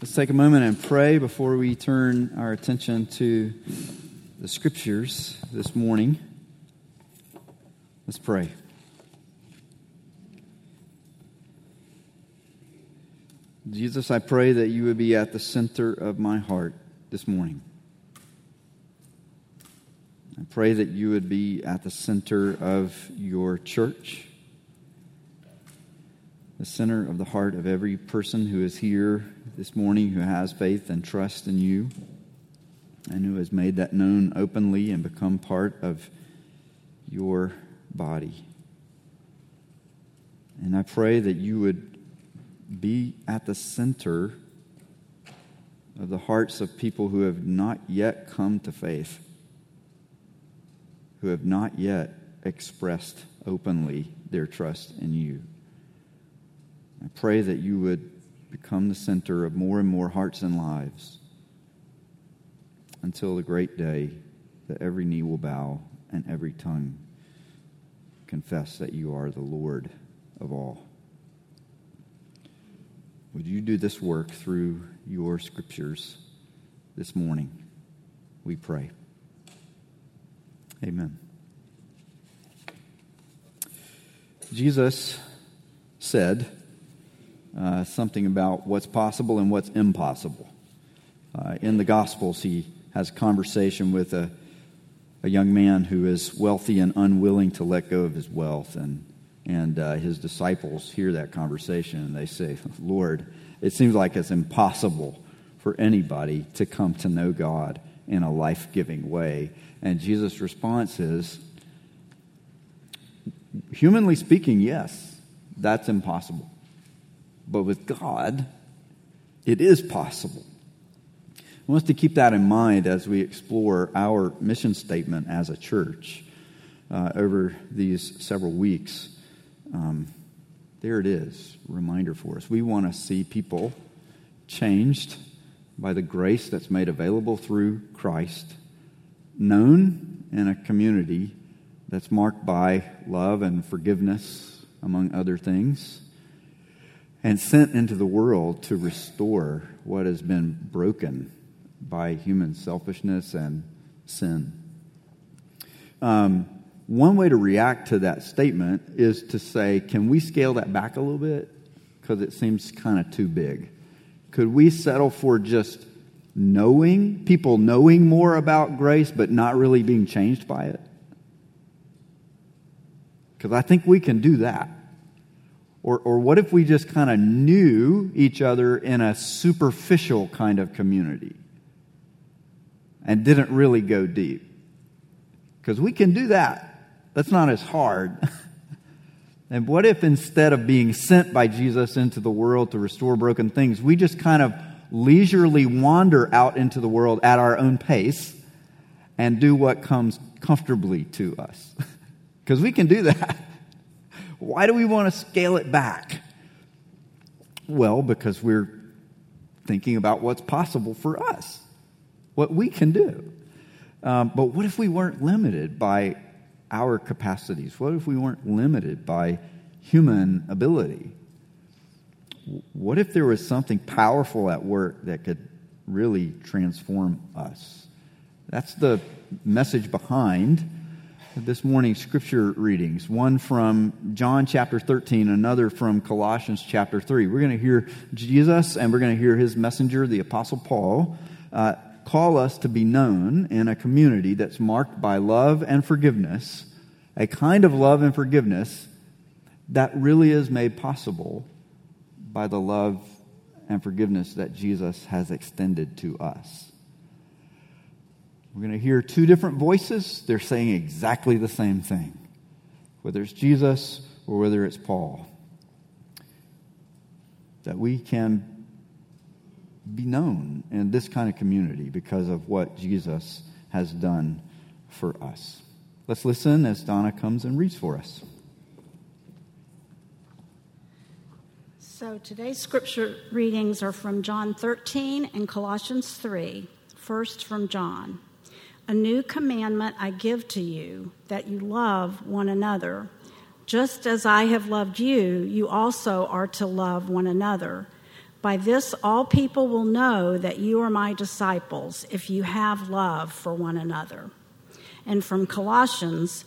Let's take a moment and pray before we turn our attention to the scriptures this morning. Let's pray. Jesus, I pray that you would be at the center of my heart this morning. I pray that you would be at the center of your church the center of the heart of every person who is here this morning who has faith and trust in you and who has made that known openly and become part of your body. And I pray that you would be at the center of the hearts of people who have not yet come to faith, who have not yet expressed openly their trust in you. I pray that you would become the center of more and more hearts and lives until the great day that every knee will bow and every tongue confess that you are the Lord of all. Would you do this work through your scriptures this morning? We pray. Amen. Jesus said, uh, something about what's possible and what's impossible. Uh, in the Gospels, he has a conversation with a, a young man who is wealthy and unwilling to let go of his wealth. And, and uh, his disciples hear that conversation and they say, Lord, it seems like it's impossible for anybody to come to know God in a life giving way. And Jesus' response is, humanly speaking, yes, that's impossible. But with God, it is possible. I want us to keep that in mind as we explore our mission statement as a church uh, over these several weeks. Um, there it is, reminder for us. We want to see people changed by the grace that's made available through Christ, known in a community that's marked by love and forgiveness, among other things and sent into the world to restore what has been broken by human selfishness and sin. Um, one way to react to that statement is to say, can we scale that back a little bit? Because it seems kind of too big. Could we settle for just knowing, people knowing more about grace, but not really being changed by it? Because I think we can do that. Or, or what if we just kind of knew each other in a superficial kind of community and didn't really go deep? Because we can do that. That's not as hard. and what if instead of being sent by Jesus into the world to restore broken things, we just kind of leisurely wander out into the world at our own pace and do what comes comfortably to us? Because we can do that. Why do we want to scale it back? Well, because we're thinking about what's possible for us, what we can do. Um, but what if we weren't limited by our capacities? What if we weren't limited by human ability? What if there was something powerful at work that could really transform us? That's the message behind this morning's scripture readings one from John chapter 13, another from Colossians chapter 3. We're going to hear Jesus and we're going to hear his messenger, the Apostle Paul, uh, call us to be known in a community that's marked by love and forgiveness, a kind of love and forgiveness that really is made possible by the love and forgiveness that Jesus has extended to us. We're going to hear two different voices. They're saying exactly the same thing, whether it's Jesus or whether it's Paul. That we can be known in this kind of community because of what Jesus has done for us. Let's listen as Donna comes and reads for us. So today's scripture readings are from John 13 and Colossians 3. First from John. A new commandment I give to you, that you love one another. Just as I have loved you, you also are to love one another. By this, all people will know that you are my disciples if you have love for one another. And from Colossians,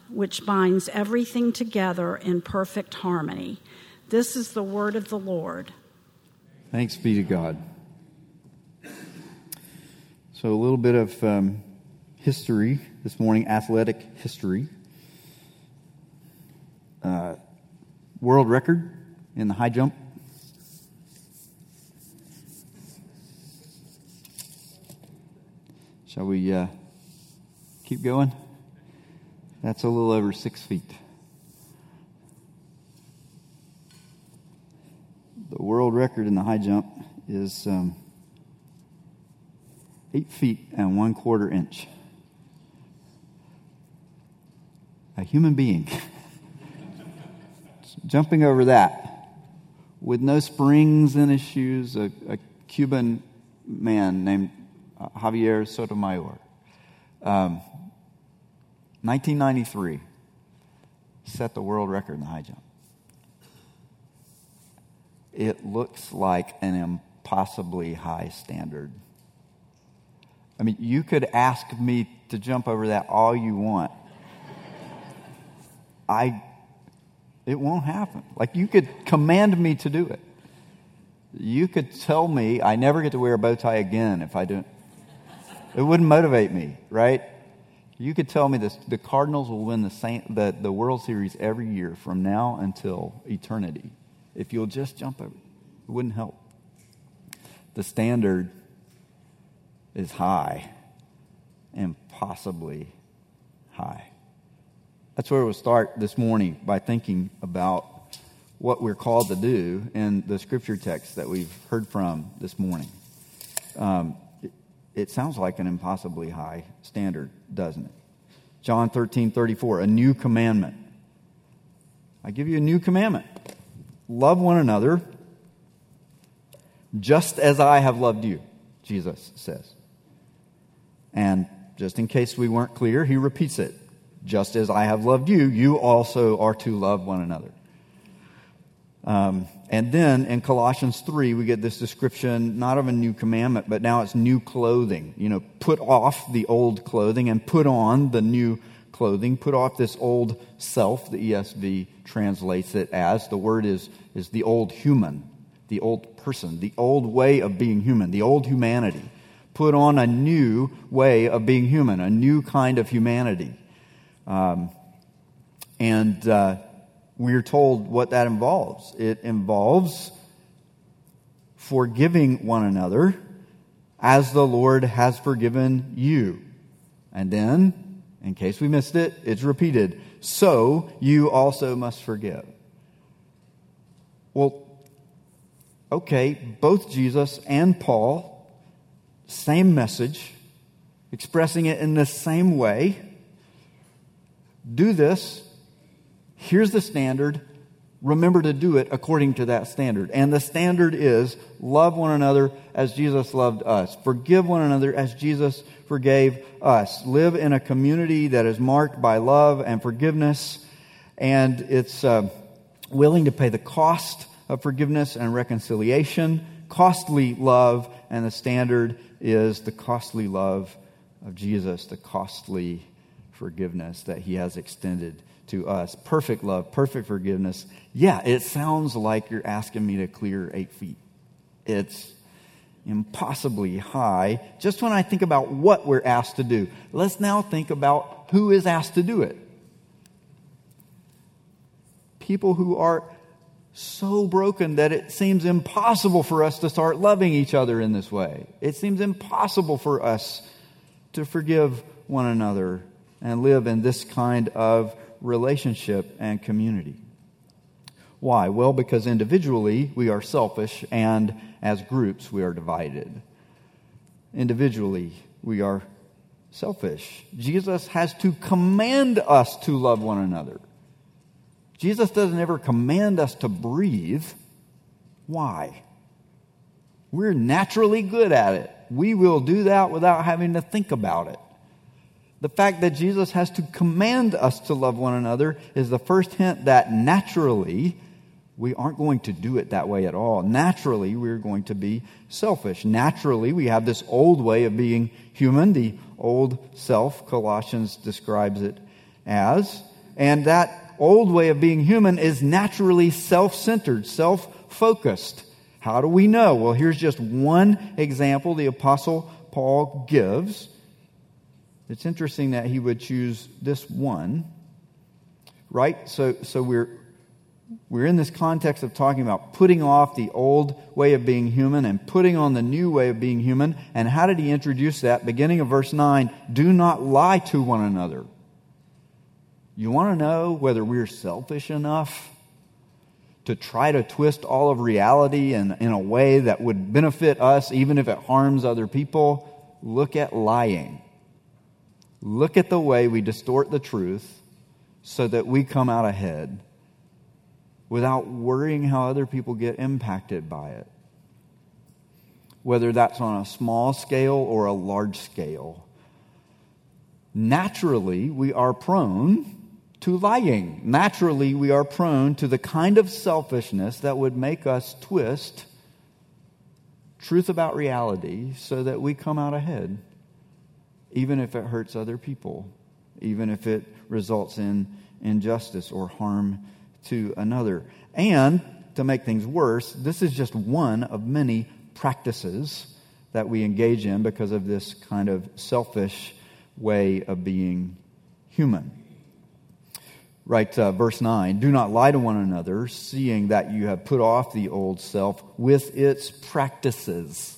which binds everything together in perfect harmony. This is the word of the Lord. Thanks be to God. So, a little bit of um, history this morning, athletic history. Uh, world record in the high jump. Shall we uh, keep going? That's a little over six feet. The world record in the high jump is um, eight feet and one quarter inch. A human being jumping over that with no springs in his shoes, a, a Cuban man named uh, Javier Sotomayor. Um, 1993 set the world record in the high jump. It looks like an impossibly high standard. I mean, you could ask me to jump over that all you want. I it won't happen. Like you could command me to do it. You could tell me I never get to wear a bow tie again if I don't. It wouldn't motivate me, right? You could tell me this, the Cardinals will win the, same, the, the World Series every year from now until eternity. If you'll just jump over, it wouldn't help. The standard is high, impossibly high. That's where we'll start this morning by thinking about what we're called to do in the scripture text that we've heard from this morning. Um, it sounds like an impossibly high standard, doesn't it? John 13, 34, a new commandment. I give you a new commandment love one another just as I have loved you, Jesus says. And just in case we weren't clear, he repeats it. Just as I have loved you, you also are to love one another. Um, and then in Colossians 3, we get this description not of a new commandment, but now it's new clothing. You know, put off the old clothing and put on the new clothing. Put off this old self, the ESV translates it as. The word is, is the old human, the old person, the old way of being human, the old humanity. Put on a new way of being human, a new kind of humanity. Um, and. Uh, we're told what that involves. It involves forgiving one another as the Lord has forgiven you. And then, in case we missed it, it's repeated. So you also must forgive. Well, okay, both Jesus and Paul, same message, expressing it in the same way. Do this Here's the standard. Remember to do it according to that standard. And the standard is love one another as Jesus loved us. Forgive one another as Jesus forgave us. Live in a community that is marked by love and forgiveness. And it's uh, willing to pay the cost of forgiveness and reconciliation, costly love. And the standard is the costly love of Jesus, the costly forgiveness that he has extended to us. Perfect love, perfect forgiveness. Yeah, it sounds like you're asking me to clear eight feet. It's, impossibly high just when I think about what we're asked to do. Let's now think about who is asked to do it. People who are so broken that it seems impossible for us to start loving each other in this way. It seems impossible for us to forgive one another and live in this kind of relationship and community. Why? Well, because individually we are selfish and as groups we are divided. Individually we are selfish. Jesus has to command us to love one another. Jesus doesn't ever command us to breathe. Why? We're naturally good at it. We will do that without having to think about it. The fact that Jesus has to command us to love one another is the first hint that naturally we aren't going to do it that way at all. Naturally, we're going to be selfish. Naturally, we have this old way of being human, the old self, Colossians describes it as. And that old way of being human is naturally self centered, self focused. How do we know? Well, here's just one example the Apostle Paul gives. It's interesting that he would choose this one, right? So, so we're, we're in this context of talking about putting off the old way of being human and putting on the new way of being human. And how did he introduce that? Beginning of verse 9 do not lie to one another. You want to know whether we're selfish enough to try to twist all of reality in, in a way that would benefit us, even if it harms other people? Look at lying. Look at the way we distort the truth so that we come out ahead without worrying how other people get impacted by it. Whether that's on a small scale or a large scale. Naturally, we are prone to lying. Naturally, we are prone to the kind of selfishness that would make us twist truth about reality so that we come out ahead, even if it hurts other people, even if it results in injustice or harm to another. And to make things worse, this is just one of many practices that we engage in because of this kind of selfish way of being human. Right, uh, verse 9 Do not lie to one another, seeing that you have put off the old self with its practices.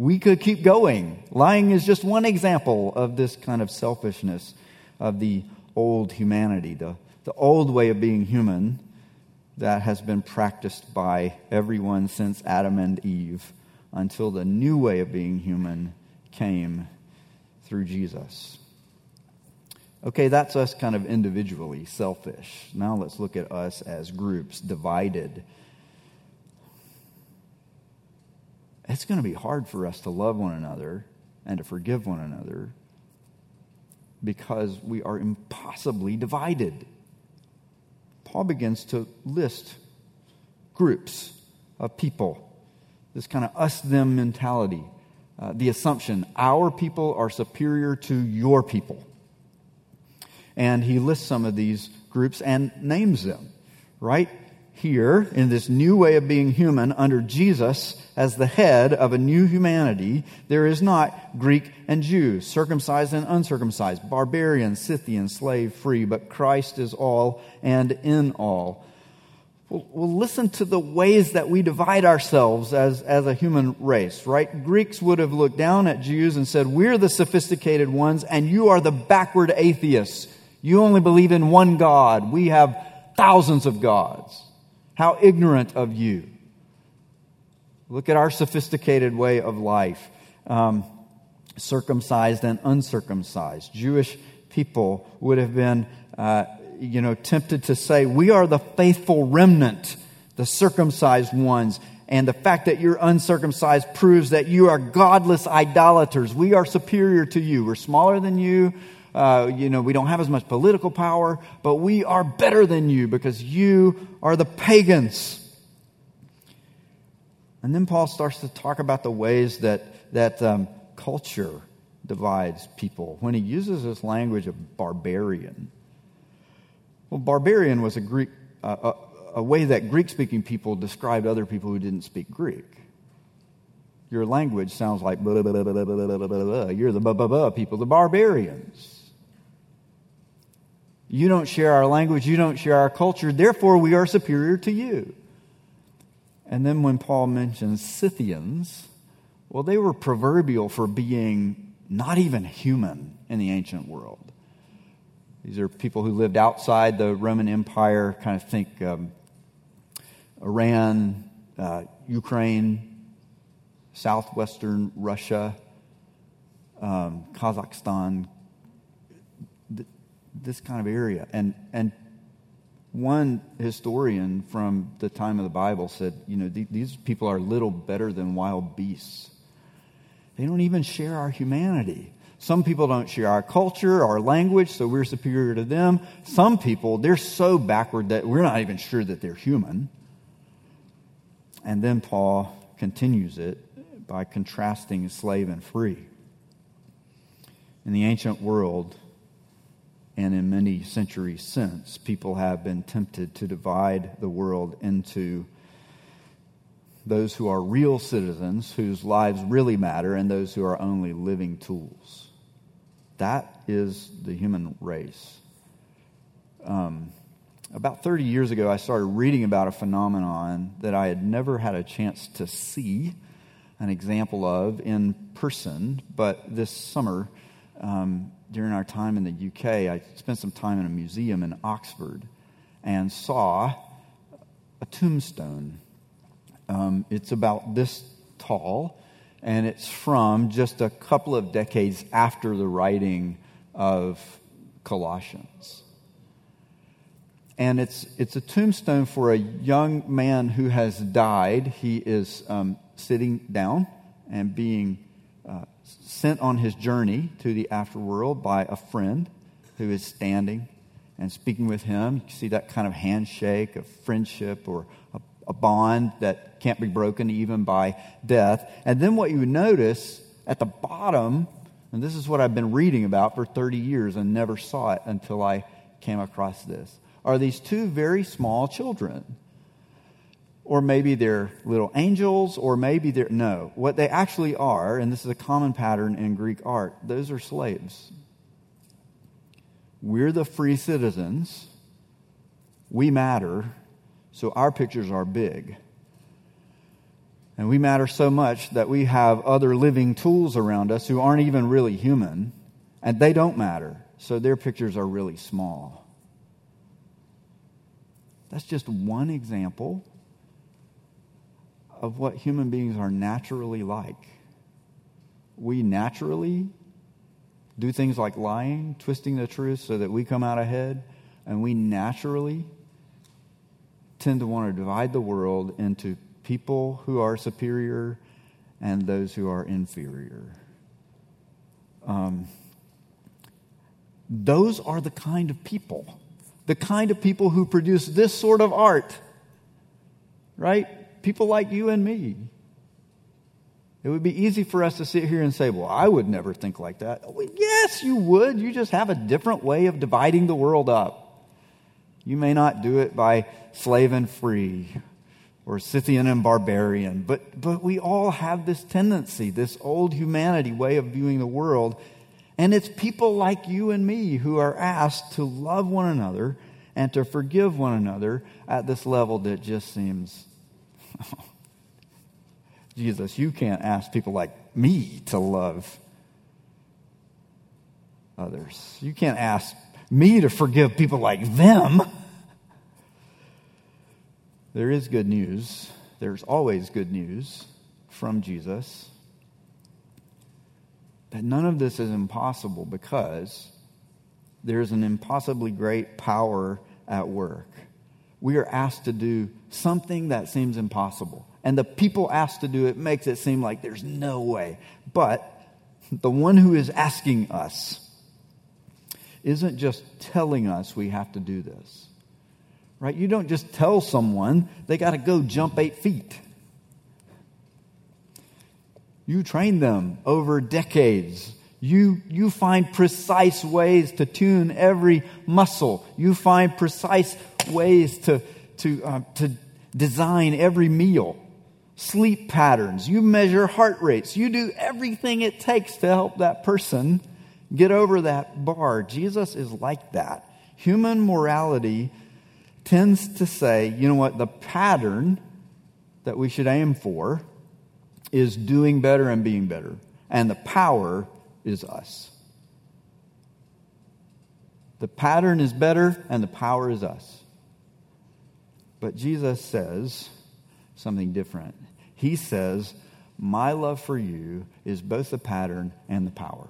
We could keep going. Lying is just one example of this kind of selfishness of the old humanity, the, the old way of being human that has been practiced by everyone since Adam and Eve until the new way of being human came through Jesus. Okay, that's us kind of individually selfish. Now let's look at us as groups, divided. It's going to be hard for us to love one another and to forgive one another because we are impossibly divided. Paul begins to list groups of people, this kind of us them mentality, uh, the assumption our people are superior to your people. And he lists some of these groups and names them. Right here, in this new way of being human, under Jesus as the head of a new humanity, there is not Greek and Jew, circumcised and uncircumcised, barbarian, Scythian, slave, free, but Christ is all and in all. Well, listen to the ways that we divide ourselves as, as a human race, right? Greeks would have looked down at Jews and said, We're the sophisticated ones, and you are the backward atheists. You only believe in one God. We have thousands of gods. How ignorant of you. Look at our sophisticated way of life um, circumcised and uncircumcised. Jewish people would have been, uh, you know, tempted to say, We are the faithful remnant, the circumcised ones. And the fact that you're uncircumcised proves that you are godless idolaters. We are superior to you. We're smaller than you. Uh, you know, we don't have as much political power, but we are better than you because you are the pagans. And then Paul starts to talk about the ways that, that um, culture divides people when he uses this language of barbarian. Well, barbarian was a Greek, uh, a, a way that Greek speaking people described other people who didn't speak Greek. Your language sounds like blah, blah, blah, blah, blah, blah, blah, blah. You're the blah, blah, blah people, the barbarians. You don't share our language, you don't share our culture, therefore we are superior to you. And then when Paul mentions Scythians, well, they were proverbial for being not even human in the ancient world. These are people who lived outside the Roman Empire, kind of think um, Iran, uh, Ukraine, southwestern Russia, um, Kazakhstan, this kind of area. And, and one historian from the time of the Bible said, you know, th- these people are little better than wild beasts. They don't even share our humanity. Some people don't share our culture, our language, so we're superior to them. Some people, they're so backward that we're not even sure that they're human. And then Paul continues it by contrasting slave and free. In the ancient world, and in many centuries since, people have been tempted to divide the world into those who are real citizens, whose lives really matter, and those who are only living tools. That is the human race. Um, about 30 years ago, I started reading about a phenomenon that I had never had a chance to see an example of in person, but this summer, um, during our time in the UK, I spent some time in a museum in Oxford and saw a tombstone. Um, it's about this tall, and it's from just a couple of decades after the writing of Colossians. And it's, it's a tombstone for a young man who has died. He is um, sitting down and being sent on his journey to the afterworld by a friend who is standing and speaking with him. You see that kind of handshake of friendship or a, a bond that can't be broken even by death. And then what you notice at the bottom, and this is what I've been reading about for 30 years and never saw it until I came across this are these two very small children. Or maybe they're little angels, or maybe they're. No. What they actually are, and this is a common pattern in Greek art, those are slaves. We're the free citizens. We matter, so our pictures are big. And we matter so much that we have other living tools around us who aren't even really human, and they don't matter, so their pictures are really small. That's just one example of what human beings are naturally like. We naturally do things like lying, twisting the truth so that we come out ahead, and we naturally tend to want to divide the world into people who are superior and those who are inferior. Um, those are the kind of people the kind of people who produce this sort of art, right? People like you and me. It would be easy for us to sit here and say, well, I would never think like that. Oh, well, yes, you would. You just have a different way of dividing the world up. You may not do it by slave and free or Scythian and barbarian, but, but we all have this tendency, this old humanity way of viewing the world and it's people like you and me who are asked to love one another and to forgive one another at this level that just seems, Jesus, you can't ask people like me to love others. You can't ask me to forgive people like them. There is good news. There's always good news from Jesus. But none of this is impossible because there's an impossibly great power at work. We are asked to do something that seems impossible. And the people asked to do it makes it seem like there's no way. But the one who is asking us isn't just telling us we have to do this. Right? You don't just tell someone they got to go jump eight feet. You train them over decades. You, you find precise ways to tune every muscle. You find precise ways to, to, uh, to design every meal sleep patterns, you measure heart rates, you do everything it takes to help that person get over that bar. Jesus is like that. Human morality tends to say, you know what, the pattern that we should aim for is doing better and being better, and the power is us. The pattern is better, and the power is us. But Jesus says something different. He says, My love for you is both the pattern and the power.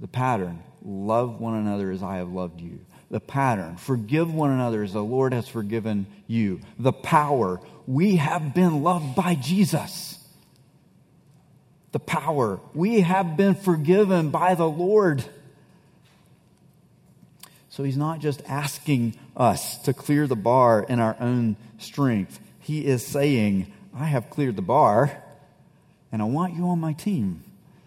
The pattern, love one another as I have loved you. The pattern, forgive one another as the Lord has forgiven you. The power, we have been loved by Jesus. The power, we have been forgiven by the Lord. So he's not just asking us to clear the bar in our own strength. He is saying, I have cleared the bar, and I want you on my team.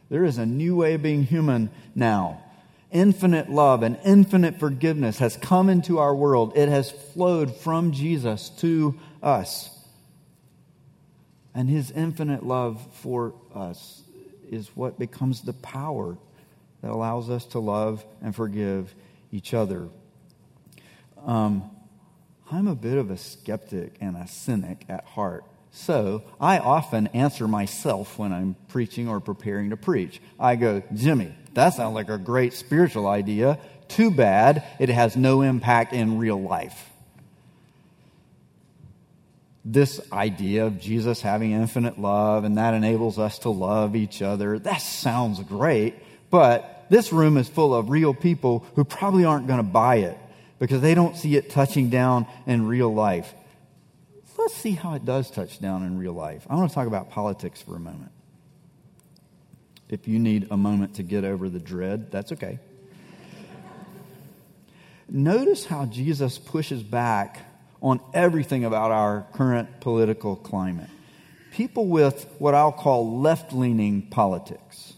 There is a new way of being human now. Infinite love and infinite forgiveness has come into our world. It has flowed from Jesus to us. And his infinite love for us is what becomes the power that allows us to love and forgive each other. Um, I'm a bit of a skeptic and a cynic at heart. So I often answer myself when I'm preaching or preparing to preach. I go, Jimmy, that sounds like a great spiritual idea. Too bad it has no impact in real life. This idea of Jesus having infinite love and that enables us to love each other, that sounds great, but this room is full of real people who probably aren't going to buy it because they don't see it touching down in real life let's see how it does touch down in real life. I want to talk about politics for a moment. If you need a moment to get over the dread, that's okay. Notice how Jesus pushes back on everything about our current political climate. People with what I'll call left leaning politics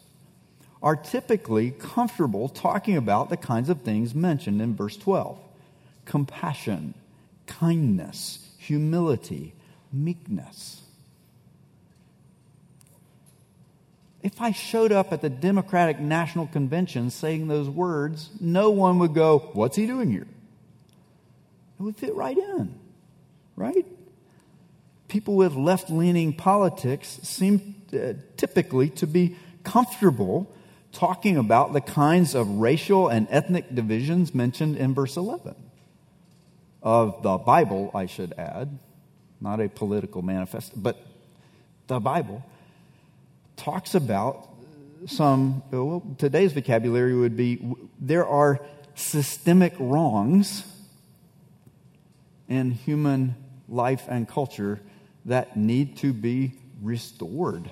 are typically comfortable talking about the kinds of things mentioned in verse 12 compassion, kindness, humility, meekness. If I showed up at the Democratic National Convention saying those words, no one would go, What's he doing here? It would fit right in, right? People with left leaning politics seem uh, typically to be comfortable talking about the kinds of racial and ethnic divisions mentioned in verse 11 of the Bible, I should add, not a political manifesto, but the Bible talks about some, well, today's vocabulary would be there are systemic wrongs in human life and culture that need to be restored.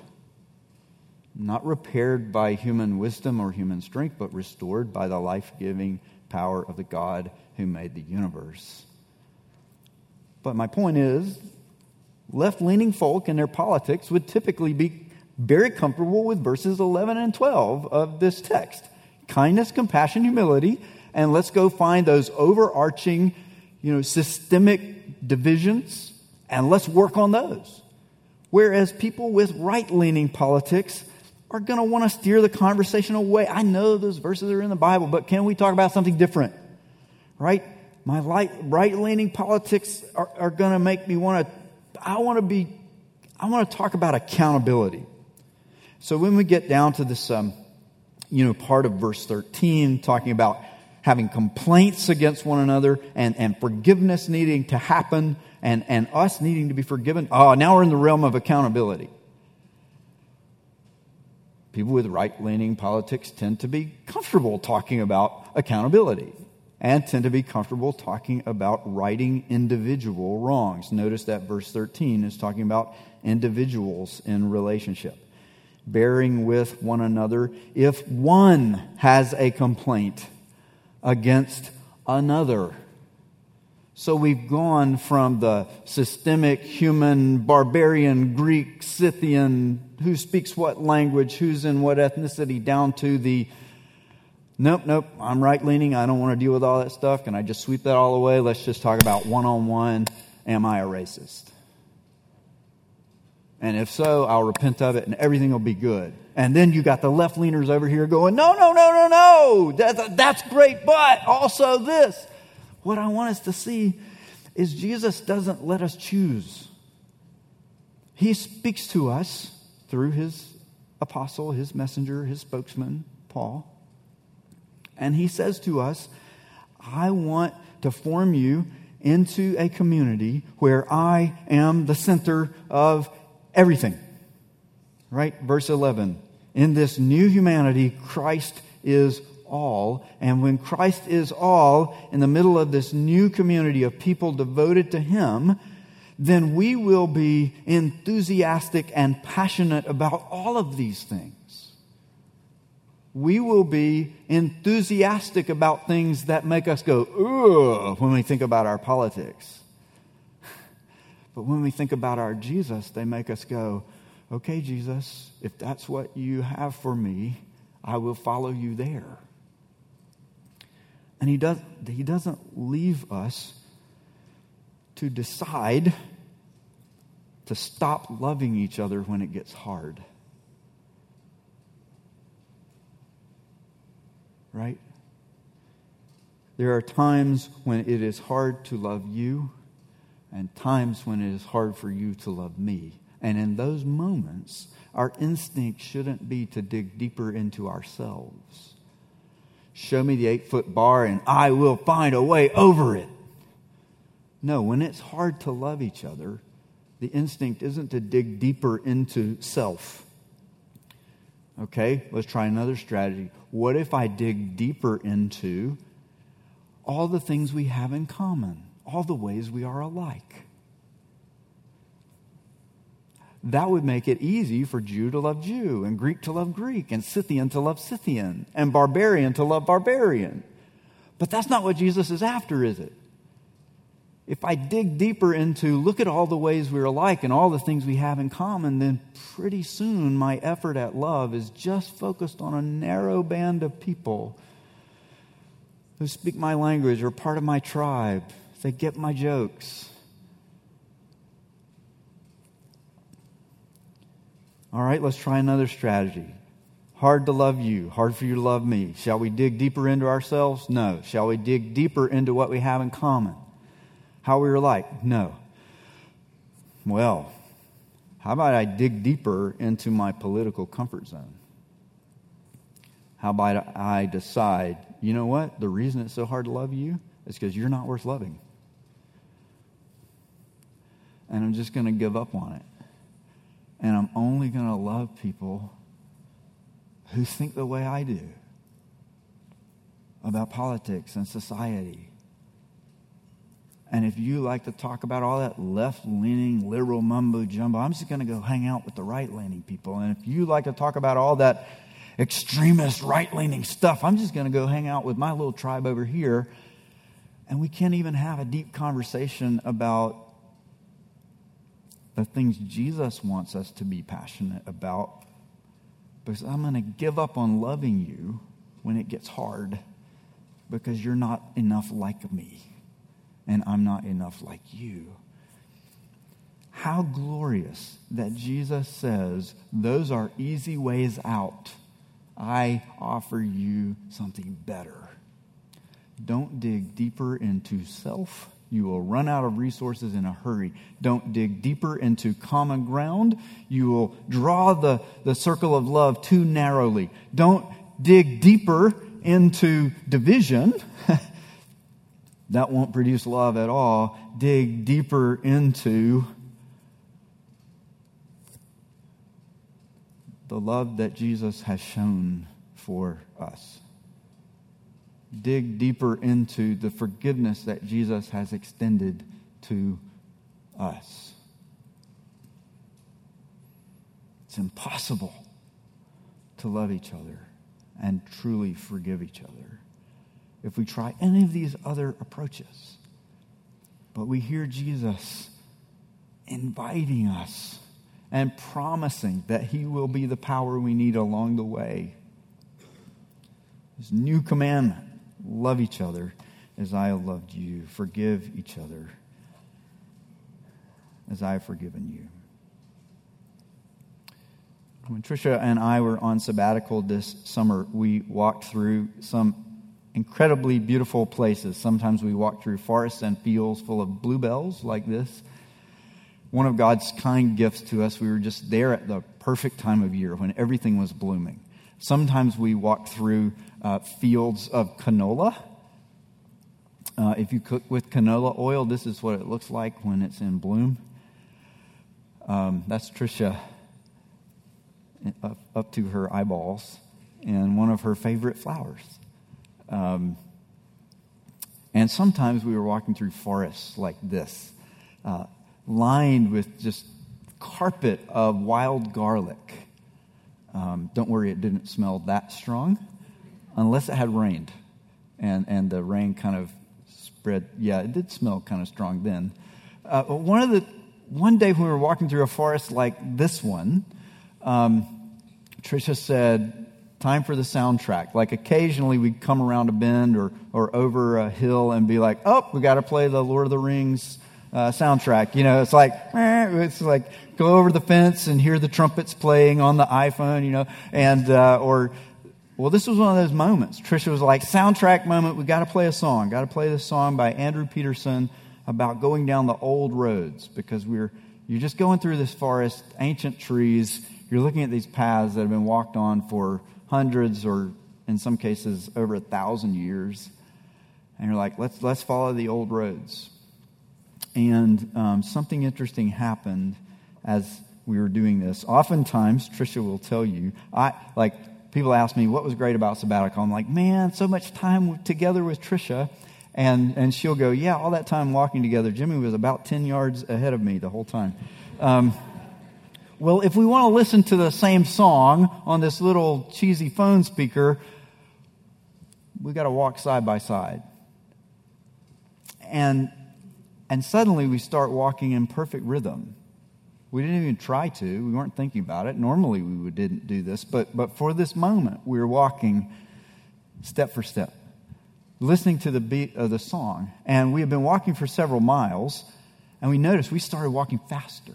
Not repaired by human wisdom or human strength, but restored by the life giving power of the God who made the universe. But my point is, left leaning folk in their politics would typically be very comfortable with verses 11 and 12 of this text kindness, compassion, humility, and let's go find those overarching, you know, systemic divisions and let's work on those. Whereas people with right leaning politics are going to want to steer the conversation away. I know those verses are in the Bible, but can we talk about something different? Right? my light, right leaning politics are, are going to make me want to, I want to be, I want to talk about accountability. So when we get down to this, um, you know, part of verse 13, talking about having complaints against one another and, and forgiveness needing to happen and, and us needing to be forgiven, oh, now we're in the realm of accountability. People with right leaning politics tend to be comfortable talking about accountability and tend to be comfortable talking about righting individual wrongs. Notice that verse 13 is talking about individuals in relationship, bearing with one another if one has a complaint against another. So we've gone from the systemic, human, barbarian, Greek, Scythian, who speaks what language, who's in what ethnicity, down to the nope, nope, I'm right leaning. I don't want to deal with all that stuff. Can I just sweep that all away? Let's just talk about one on one. Am I a racist? And if so, I'll repent of it and everything will be good. And then you got the left leaners over here going, no, no, no, no, no. That's, that's great, but also this. What I want us to see is Jesus doesn't let us choose. He speaks to us through his apostle, his messenger, his spokesman, Paul. And he says to us, I want to form you into a community where I am the center of everything. Right? Verse 11. In this new humanity, Christ is all. And when Christ is all in the middle of this new community of people devoted to Him, then we will be enthusiastic and passionate about all of these things. We will be enthusiastic about things that make us go, ugh, when we think about our politics. But when we think about our Jesus, they make us go, okay, Jesus, if that's what you have for me, I will follow you there. And he, does, he doesn't leave us to decide to stop loving each other when it gets hard. Right? There are times when it is hard to love you, and times when it is hard for you to love me. And in those moments, our instinct shouldn't be to dig deeper into ourselves. Show me the eight foot bar and I will find a way over it. No, when it's hard to love each other, the instinct isn't to dig deeper into self. Okay, let's try another strategy. What if I dig deeper into all the things we have in common, all the ways we are alike? that would make it easy for Jew to love Jew, and Greek to love Greek, and Scythian to love Scythian, and barbarian to love barbarian. But that's not what Jesus is after, is it? If I dig deeper into look at all the ways we're alike and all the things we have in common, then pretty soon my effort at love is just focused on a narrow band of people who speak my language or part of my tribe. They get my jokes. All right, let's try another strategy. Hard to love you, hard for you to love me. Shall we dig deeper into ourselves? No. Shall we dig deeper into what we have in common? How we were like? No. Well, how about I dig deeper into my political comfort zone? How about I decide, you know what? The reason it's so hard to love you is because you're not worth loving. And I'm just going to give up on it. And I'm only going to love people who think the way I do about politics and society. And if you like to talk about all that left leaning, liberal mumbo jumbo, I'm just going to go hang out with the right leaning people. And if you like to talk about all that extremist right leaning stuff, I'm just going to go hang out with my little tribe over here. And we can't even have a deep conversation about the things Jesus wants us to be passionate about because I'm going to give up on loving you when it gets hard because you're not enough like me and I'm not enough like you. How glorious that Jesus says those are easy ways out. I offer you something better. Don't dig deeper into self you will run out of resources in a hurry. Don't dig deeper into common ground. You will draw the, the circle of love too narrowly. Don't dig deeper into division. that won't produce love at all. Dig deeper into the love that Jesus has shown for us dig deeper into the forgiveness that Jesus has extended to us. It's impossible to love each other and truly forgive each other if we try any of these other approaches. But we hear Jesus inviting us and promising that he will be the power we need along the way. His new commandment Love each other as I have loved you. Forgive each other as I have forgiven you. When Tricia and I were on sabbatical this summer, we walked through some incredibly beautiful places. Sometimes we walk through forests and fields full of bluebells like this. One of God's kind gifts to us, we were just there at the perfect time of year when everything was blooming. Sometimes we walk through uh, fields of canola. Uh, if you cook with canola oil, this is what it looks like when it's in bloom. Um, that's Tricia up, up, to her eyeballs and one of her favorite flowers. Um, and sometimes we were walking through forests like this, uh, lined with just carpet of wild garlic. Um, don't worry, it didn't smell that strong unless it had rained. And, and the rain kind of spread. Yeah, it did smell kind of strong then. Uh, one of the one day when we were walking through a forest like this one, um, Tricia said, time for the soundtrack. Like occasionally we'd come around a bend or, or over a hill and be like, oh, we got to play the Lord of the Rings uh, soundtrack. You know, it's like, it's like go over the fence and hear the trumpets playing on the iPhone, you know, and, uh, or, well, this was one of those moments. Trisha was like, soundtrack moment, we got to play a song. Got to play this song by Andrew Peterson about going down the old roads because we're, you're just going through this forest, ancient trees. You're looking at these paths that have been walked on for hundreds or in some cases over a thousand years. And you're like, let's, let's follow the old roads. And um, something interesting happened as we were doing this. Oftentimes, Tricia will tell you, I like people ask me what was great about sabbatical. I'm like, man, so much time together with Tricia. And, and she'll go, yeah, all that time walking together. Jimmy was about 10 yards ahead of me the whole time. Um, well, if we want to listen to the same song on this little cheesy phone speaker, we got to walk side by side. And, and suddenly we start walking in perfect rhythm. We didn't even try to. We weren't thinking about it. Normally we didn't do this, but, but for this moment, we were walking step for step, listening to the beat of the song. And we had been walking for several miles, and we noticed we started walking faster.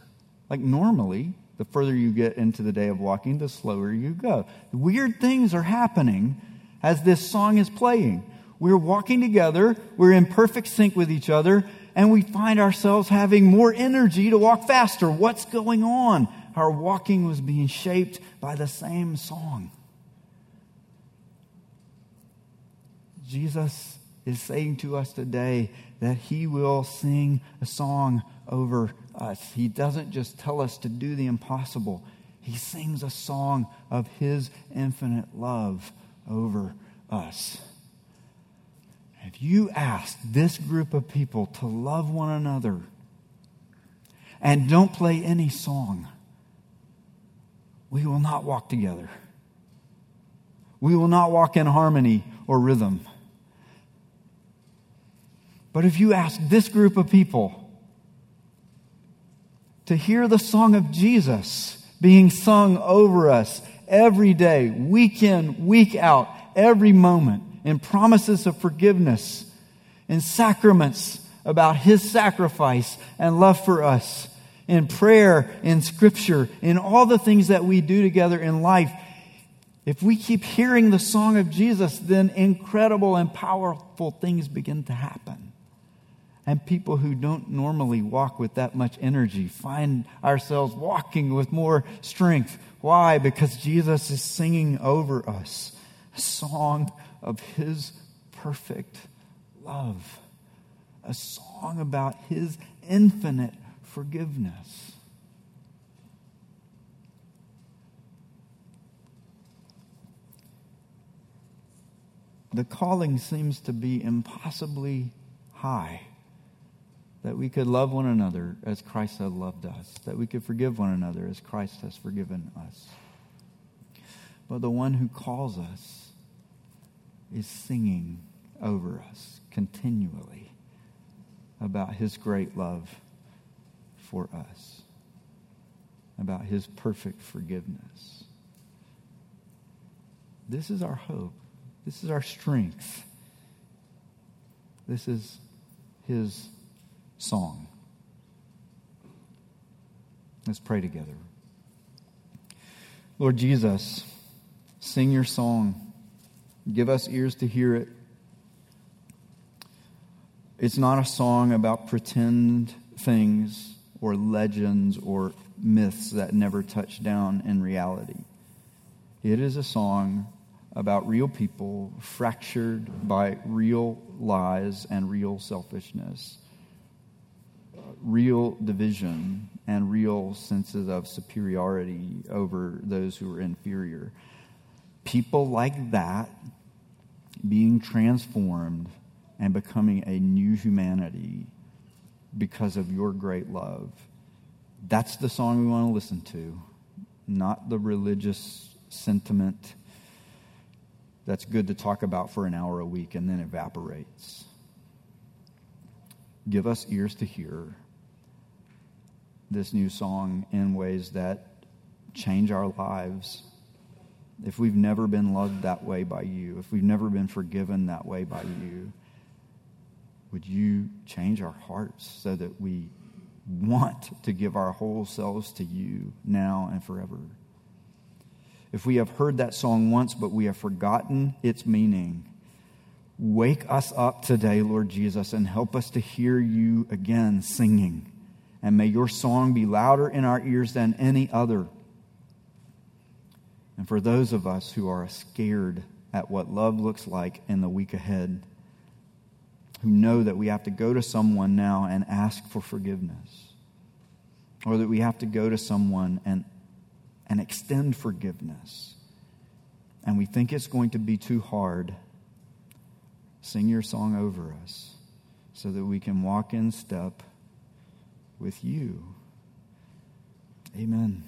Like normally, the further you get into the day of walking, the slower you go. Weird things are happening as this song is playing. We're walking together, we're in perfect sync with each other, and we find ourselves having more energy to walk faster. What's going on? Our walking was being shaped by the same song. Jesus is saying to us today that he will sing a song over us. He doesn't just tell us to do the impossible, he sings a song of his infinite love over us. If you ask this group of people to love one another and don't play any song, we will not walk together. We will not walk in harmony or rhythm. But if you ask this group of people to hear the song of Jesus being sung over us every day, week in, week out, every moment, in promises of forgiveness, in sacraments about his sacrifice and love for us, in prayer, in scripture, in all the things that we do together in life. If we keep hearing the song of Jesus, then incredible and powerful things begin to happen. And people who don't normally walk with that much energy find ourselves walking with more strength. Why? Because Jesus is singing over us a song of his perfect love, a song about his infinite forgiveness. The calling seems to be impossibly high that we could love one another as Christ had loved us, that we could forgive one another as Christ has forgiven us. But the one who calls us is singing over us continually about his great love for us, about his perfect forgiveness. This is our hope. This is our strength. This is his song. Let's pray together. Lord Jesus, sing your song. Give us ears to hear it. It's not a song about pretend things or legends or myths that never touch down in reality. It is a song about real people fractured by real lies and real selfishness, real division and real senses of superiority over those who are inferior. People like that being transformed and becoming a new humanity because of your great love. That's the song we want to listen to, not the religious sentiment that's good to talk about for an hour a week and then evaporates. Give us ears to hear this new song in ways that change our lives. If we've never been loved that way by you, if we've never been forgiven that way by you, would you change our hearts so that we want to give our whole selves to you now and forever? If we have heard that song once, but we have forgotten its meaning, wake us up today, Lord Jesus, and help us to hear you again singing. And may your song be louder in our ears than any other. And for those of us who are scared at what love looks like in the week ahead, who know that we have to go to someone now and ask for forgiveness, or that we have to go to someone and, and extend forgiveness, and we think it's going to be too hard, sing your song over us so that we can walk in step with you. Amen.